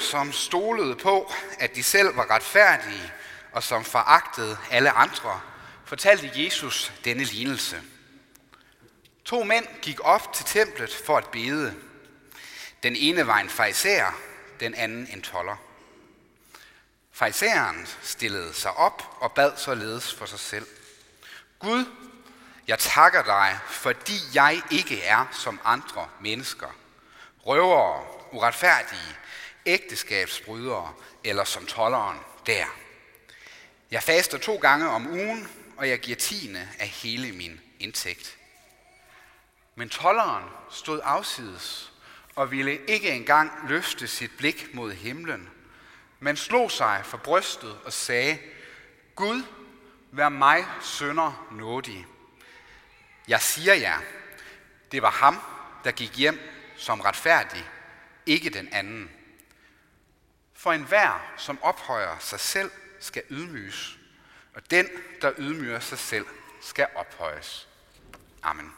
som stolede på, at de selv var retfærdige, og som foragtede alle andre, fortalte Jesus denne lignelse. To mænd gik op til templet for at bede. Den ene var en fejser, den anden en toller. Fejseren stillede sig op og bad således for sig selv. Gud, jeg takker dig, fordi jeg ikke er som andre mennesker. Røvere, uretfærdige, ægteskabsbrydere eller som tolleren der. Jeg faster to gange om ugen, og jeg giver tiende af hele min indtægt. Men tolleren stod afsides og ville ikke engang løfte sit blik mod himlen, men slog sig for brystet og sagde, Gud, vær mig sønder nådig. Jeg siger jer, det var ham, der gik hjem som retfærdig, ikke den anden. For enhver, som ophøjer sig selv, skal ydmyges, og den, der ydmyger sig selv, skal ophøjes. Amen.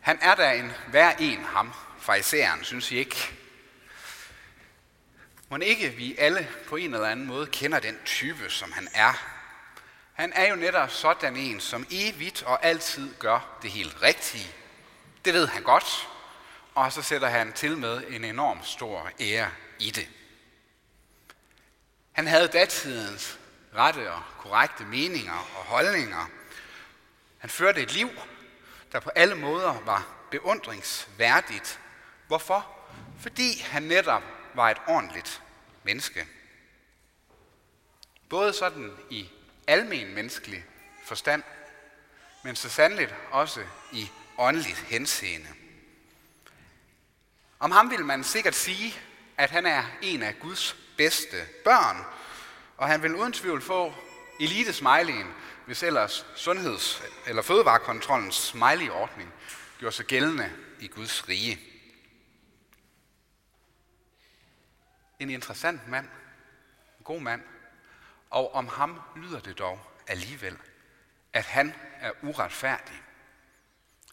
Han er der en hver en ham, farisæeren, synes I ikke? Må ikke vi alle på en eller anden måde kender den type, som han er. Han er jo netop sådan en, som evigt og altid gør det helt rigtige. Det ved han godt, og så sætter han til med en enorm stor ære i det. Han havde datidens rette og korrekte meninger og holdninger. Han førte et liv, der på alle måder var beundringsværdigt. Hvorfor? Fordi han netop var et ordentligt menneske. Både sådan i almen menneskelig forstand, men så sandeligt også i åndeligt henseende. Om ham vil man sikkert sige, at han er en af Guds bedste børn, og han vil uden tvivl få elitesmilingen, hvis ellers sundheds- eller fødevarekontrollens smiley-ordning gjorde sig gældende i Guds rige. En interessant mand, en god mand, og om ham lyder det dog alligevel, at han er uretfærdig.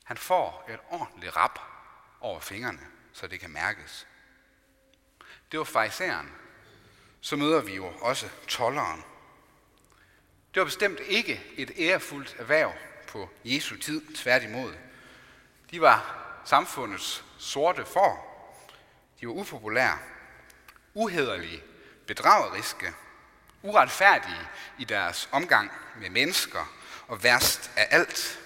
Han får et ordentligt rap over fingrene, så det kan mærkes. Det var fejseren. Så møder vi jo også tolleren. Det var bestemt ikke et ærefuldt erhverv på Jesu tid, tværtimod. De var samfundets sorte for. De var upopulære, uhederlige, bedrageriske, uretfærdige i deres omgang med mennesker, og værst af alt,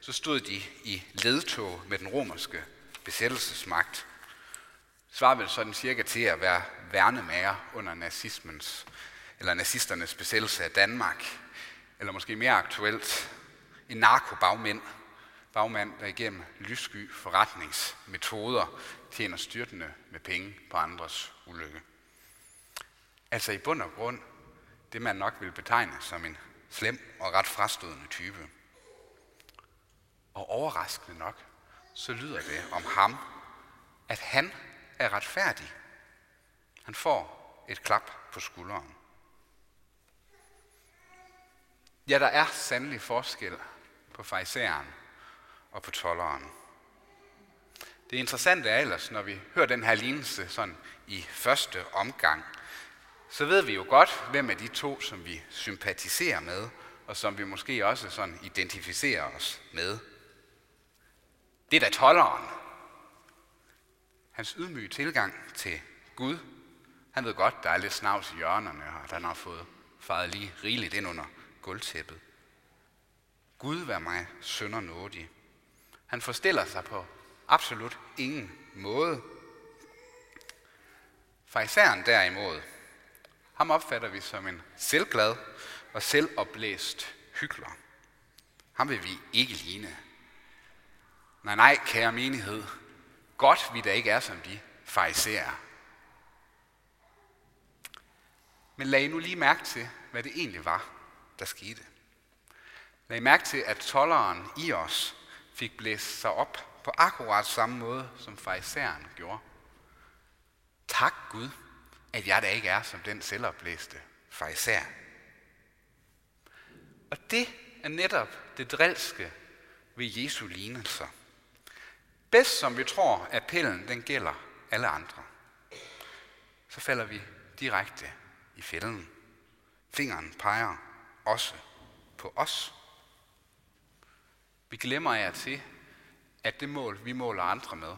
så stod de i ledtog med den romerske besættelsesmagt. Svarer vel sådan cirka til at være værnemager under nazismens, eller nazisternes besættelse af Danmark, eller måske mere aktuelt, en narkobagmænd, bagmand, der igennem lyssky forretningsmetoder tjener styrtende med penge på andres ulykke. Altså i bund og grund, det man nok vil betegne som en slem og ret frastødende type. Og overraskende nok, så lyder det om ham, at han er retfærdig. Han får et klap på skulderen. Ja, der er sandelig forskel på fejseren og på tolleren. Det interessante er ellers, når vi hører den her lignelse sådan i første omgang, så ved vi jo godt, hvem af de to, som vi sympatiserer med, og som vi måske også sådan identificerer os med. Det er da tolleren. Hans ydmyge tilgang til Gud. Han ved godt, der er lidt snavs i hjørnerne, og han har fået faret lige rigeligt ind under gulvtæppet. Gud vær mig sønder nådig. Han forstiller sig på absolut ingen måde. Farisæren derimod, ham opfatter vi som en selvglad og selvoplæst hykler. Ham vil vi ikke ligne. Nej, nej, kære menighed. Godt vi da ikke er som de fariserer. Men lad I nu lige mærke til, hvad det egentlig var, der skete. Lad I mærke til, at tolleren i os fik blæst sig op på akkurat samme måde, som farisæeren gjorde. Tak Gud, at jeg da ikke er som den selvoplæste farisæer. Og det er netop det drilske ved Jesu lignelser. Bedst som vi tror, at pillen den gælder alle andre, så falder vi direkte i fælden. Fingeren peger også på os. Vi glemmer af til, at det mål, vi måler andre med,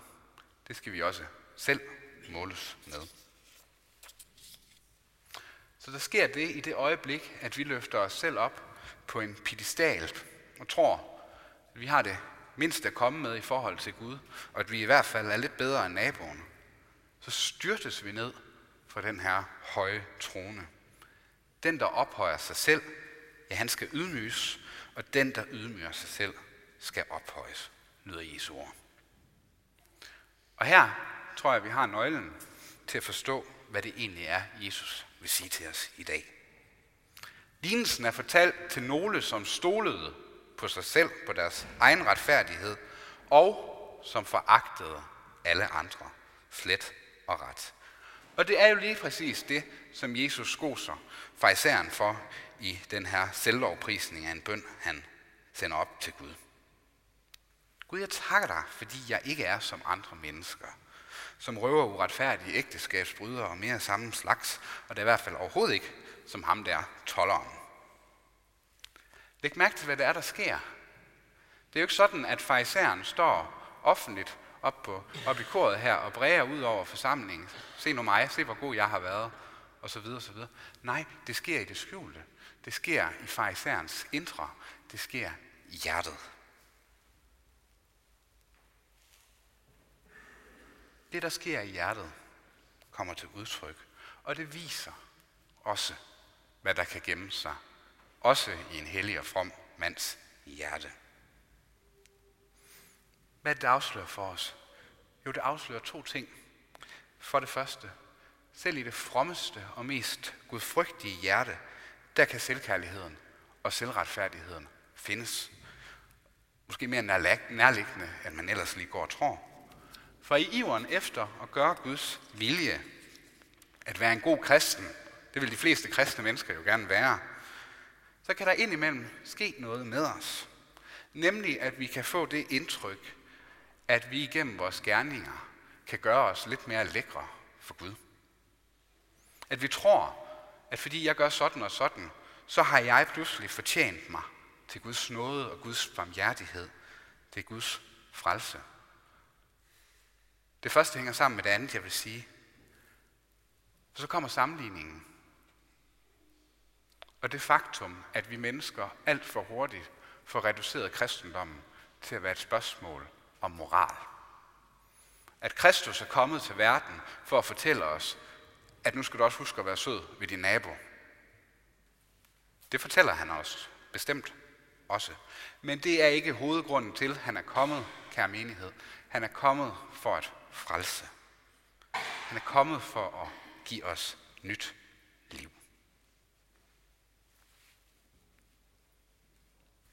det skal vi også selv måles med. Så der sker det i det øjeblik, at vi løfter os selv op på en pedestal og tror, at vi har det mindste at komme med i forhold til Gud, og at vi i hvert fald er lidt bedre end naboen, så styrtes vi ned fra den her høje trone. Den, der ophøjer sig selv, ja, han skal ydmyges, og den, der ydmyger sig selv, skal ophøjes, lyder Jesu ord. Og her tror jeg, vi har nøglen til at forstå, hvad det egentlig er, Jesus vil sige til os i dag. Lignelsen er fortalt til nogle, som stolede på sig selv, på deres egen retfærdighed, og som foragtede alle andre, slet og ret. Og det er jo lige præcis det, som Jesus skoser farisæren for i den her selvlovprisning af en bøn, han sender op til Gud. Gud, jeg takker dig, fordi jeg ikke er som andre mennesker, som røver uretfærdige ægteskabsbrydere og mere samme slags, og det er i hvert fald overhovedet ikke som ham der tolleren. Læg mærke til, hvad det er, der sker. Det er jo ikke sådan, at farisæeren står offentligt op, på, op i koret her og bræger ud over forsamlingen. Se nu mig, se hvor god jeg har været, og så videre, og så videre. Nej, det sker i det skjulte. Det sker i farisærens indre. Det sker i hjertet. Det, der sker i hjertet, kommer til udtryk, og det viser også, hvad der kan gemme sig, også i en hellig og from mands hjerte. Hvad det afslører for os? Jo, det afslører to ting. For det første, selv i det frommeste og mest gudfrygtige hjerte, der kan selvkærligheden og selvretfærdigheden findes. Måske mere nærliggende, end man ellers lige går og tror. For i iveren efter at gøre Guds vilje, at være en god kristen, det vil de fleste kristne mennesker jo gerne være, så kan der indimellem ske noget med os. Nemlig, at vi kan få det indtryk, at vi igennem vores gerninger kan gøre os lidt mere lækre for Gud. At vi tror, at fordi jeg gør sådan og sådan, så har jeg pludselig fortjent mig til Guds nåde og Guds barmhjertighed, til Guds frelse. Det første hænger sammen med det andet, jeg vil sige. For så kommer sammenligningen. Og det faktum, at vi mennesker alt for hurtigt får reduceret kristendommen til at være et spørgsmål om moral. At Kristus er kommet til verden for at fortælle os, at nu skal du også huske at være sød ved din nabo. Det fortæller han os bestemt også. Men det er ikke hovedgrunden til, at han er kommet, kære menighed. Han er kommet for at frelse. Han er kommet for at give os nyt liv.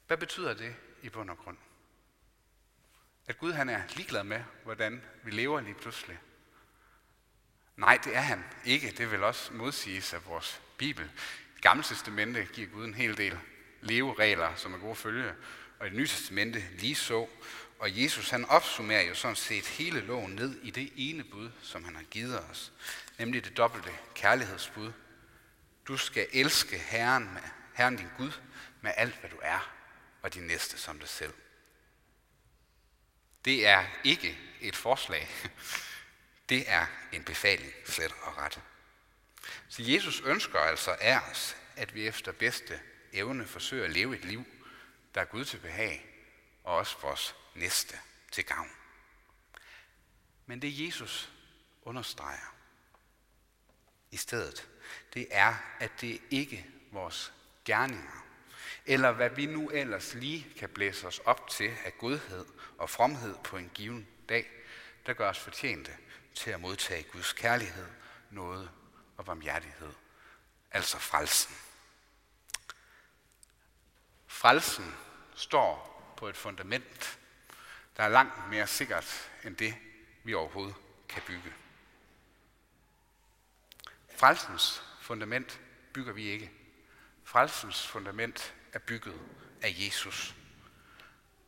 Hvad betyder det i bund og grund? At Gud han er ligeglad med, hvordan vi lever lige pludselig. Nej, det er han ikke. Det vil også modsiges af vores Bibel. I Gamle Testamente giver Gud en hel del leveregler, som er gode at følge. Og i det nye testamente lige så. Og Jesus han opsummerer jo sådan set hele loven ned i det ene bud, som han har givet os. Nemlig det dobbelte kærlighedsbud. Du skal elske Herren, med, Herren din Gud med alt, hvad du er, og din næste som dig selv. Det er ikke et forslag. Det er en befaling, slet og ret. Så Jesus ønsker altså af os, at vi efter bedste evne forsøger at leve et liv, der er Gud til behag, og også vores næste til gavn. Men det Jesus understreger i stedet, det er, at det ikke vores gerninger, eller hvad vi nu ellers lige kan blæse os op til af godhed og fromhed på en given dag, der gør os fortjente til at modtage Guds kærlighed, nåde og barmhjertighed, altså frelsen. Frelsen står på et fundament, der er langt mere sikkert end det, vi overhovedet kan bygge. Frelsens fundament bygger vi ikke. Frelsens fundament er bygget af Jesus.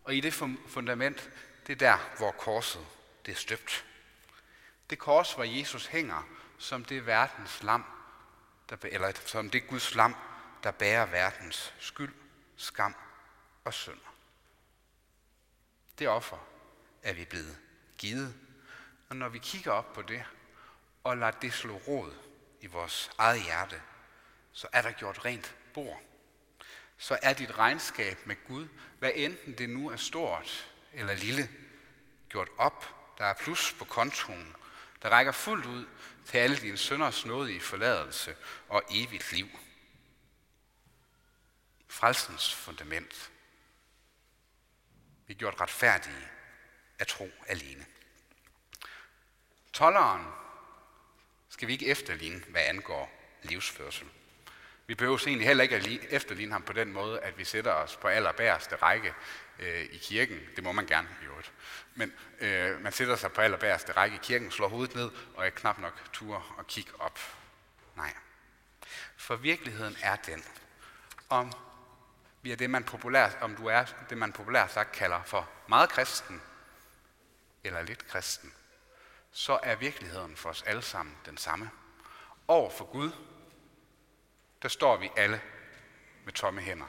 Og i det fundament, det er der, hvor korset det er støbt. Det kors, hvor Jesus hænger som det verdens lam, der, eller som det Guds lam, der bærer verdens skyld, skam og synd. Det offer er vi blevet givet. Og når vi kigger op på det, og lader det slå rod i vores eget hjerte, så er der gjort rent bord. Så er dit regnskab med Gud, hvad enten det nu er stort eller lille, gjort op. Der er plus på kontoen, der rækker fuldt ud til alle dine sønders nådige forladelse og evigt liv. Frelsens fundament blive gjort retfærdige af tro alene. Tolleren skal vi ikke efterligne, hvad angår livsførsel. Vi behøver egentlig heller ikke at efterligne ham på den måde, at vi sætter os på allerbærste række øh, i kirken. Det må man gerne i øvrigt. Men øh, man sætter sig på allerbærste række i kirken, slår hovedet ned og er knap nok tur og kigge op. Nej. For virkeligheden er den, om vi er det, man populært, om du er det, man populært sagt kalder for meget kristen, eller lidt kristen, så er virkeligheden for os alle sammen den samme. Over for Gud, der står vi alle med tomme hænder.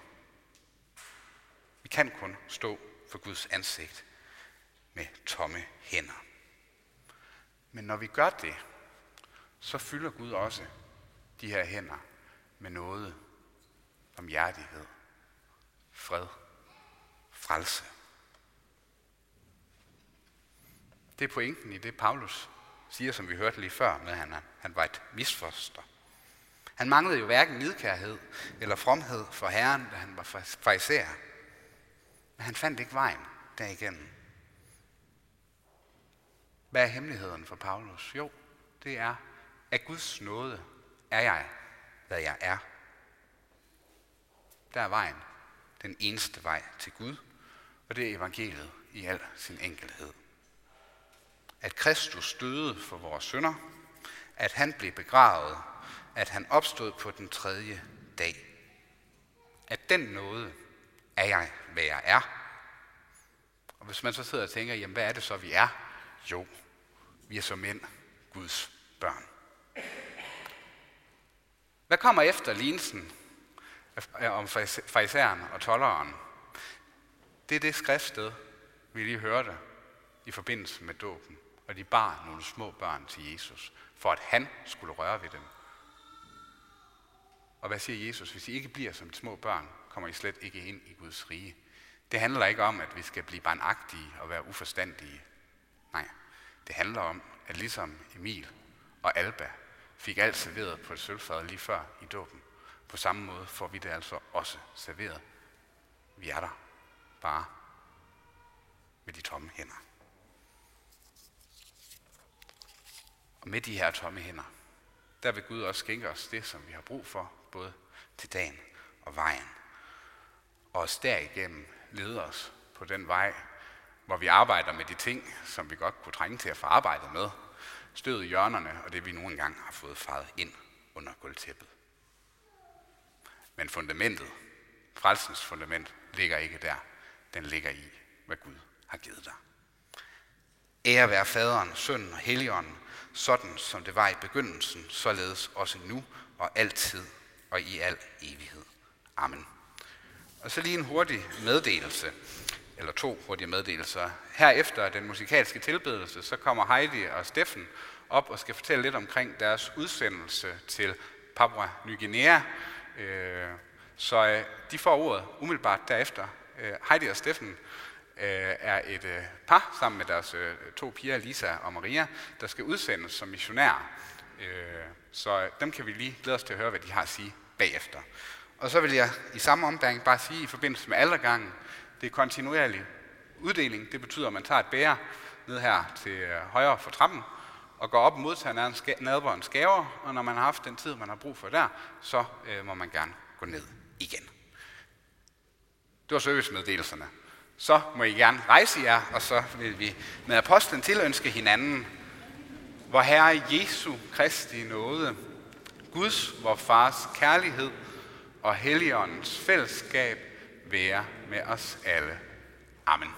Vi kan kun stå for Guds ansigt med tomme hænder. Men når vi gør det, så fylder Gud også de her hænder med noget om hjertighed, fred, frelse. Det er pointen i det, Paulus siger, som vi hørte lige før, med at han, han var et misforster. Han manglede jo hverken nidkærhed eller fromhed for Herren, da han var fariser. Men han fandt ikke vejen derigennem. Hvad er hemmeligheden for Paulus? Jo, det er, at Guds nåde er jeg, hvad jeg er. Der er vejen, den eneste vej til Gud, og det er evangeliet i al sin enkelhed. At Kristus døde for vores synder, at han blev begravet, at han opstod på den tredje dag. At den nåde er jeg, hvad jeg er. Og hvis man så sidder og tænker, jamen hvad er det så, vi er? Jo, vi er som mænd Guds børn. Hvad kommer efter lignelsen om fariseren og tolleren? Det er det skriftsted, vi lige hørte i forbindelse med dåben, og de bar nogle små børn til Jesus, for at han skulle røre ved dem. Og hvad siger Jesus? Hvis I ikke bliver som små børn, kommer I slet ikke ind i Guds rige. Det handler ikke om, at vi skal blive barnagtige og være uforstandige. Nej, det handler om, at ligesom Emil og Alba fik alt serveret på et sølvfad lige før i dåben, på samme måde får vi det altså også serveret. Vi er der, bare med de tomme hænder. Og med de her tomme hænder, der vil Gud også skænke os det, som vi har brug for, både til dagen og vejen. Og os derigennem lede os på den vej, hvor vi arbejder med de ting, som vi godt kunne trænge til at få arbejdet med. Stødet i hjørnerne og det, vi nu engang har fået faret ind under gulvtæppet. Men fundamentet, frelsens fundament, ligger ikke der. Den ligger i, hvad Gud har givet dig. Ære være faderen, sønnen og helligånden, sådan som det var i begyndelsen, således også nu og altid og i al evighed. Amen. Og så lige en hurtig meddelelse, eller to hurtige meddelelser. Herefter den musikalske tilbedelse, så kommer Heidi og Steffen op og skal fortælle lidt omkring deres udsendelse til Papua Ny Guinea. Øh, så øh, de får ordet umiddelbart derefter. Øh, Heidi og Steffen øh, er et øh, par sammen med deres øh, to piger, Lisa og Maria, der skal udsendes som missionærer. Så dem kan vi lige glæde os til at høre, hvad de har at sige bagefter. Og så vil jeg i samme ombæring bare sige i forbindelse med aldergangen, det er kontinuerlig uddeling. Det betyder, at man tager et bære ned her til øh, højre for trappen, og går op og modtager nadverens gaver, og når man har haft den tid, man har brug for der, så øh, må man gerne gå ned igen. Det var servicemeddelelserne. Så må I gerne rejse jer, og så vil vi med apostlen tilønske hinanden, hvor Herre Jesu Kristi nåde, Guds, vor Fars kærlighed og Helligåndens fællesskab være med os alle. Amen.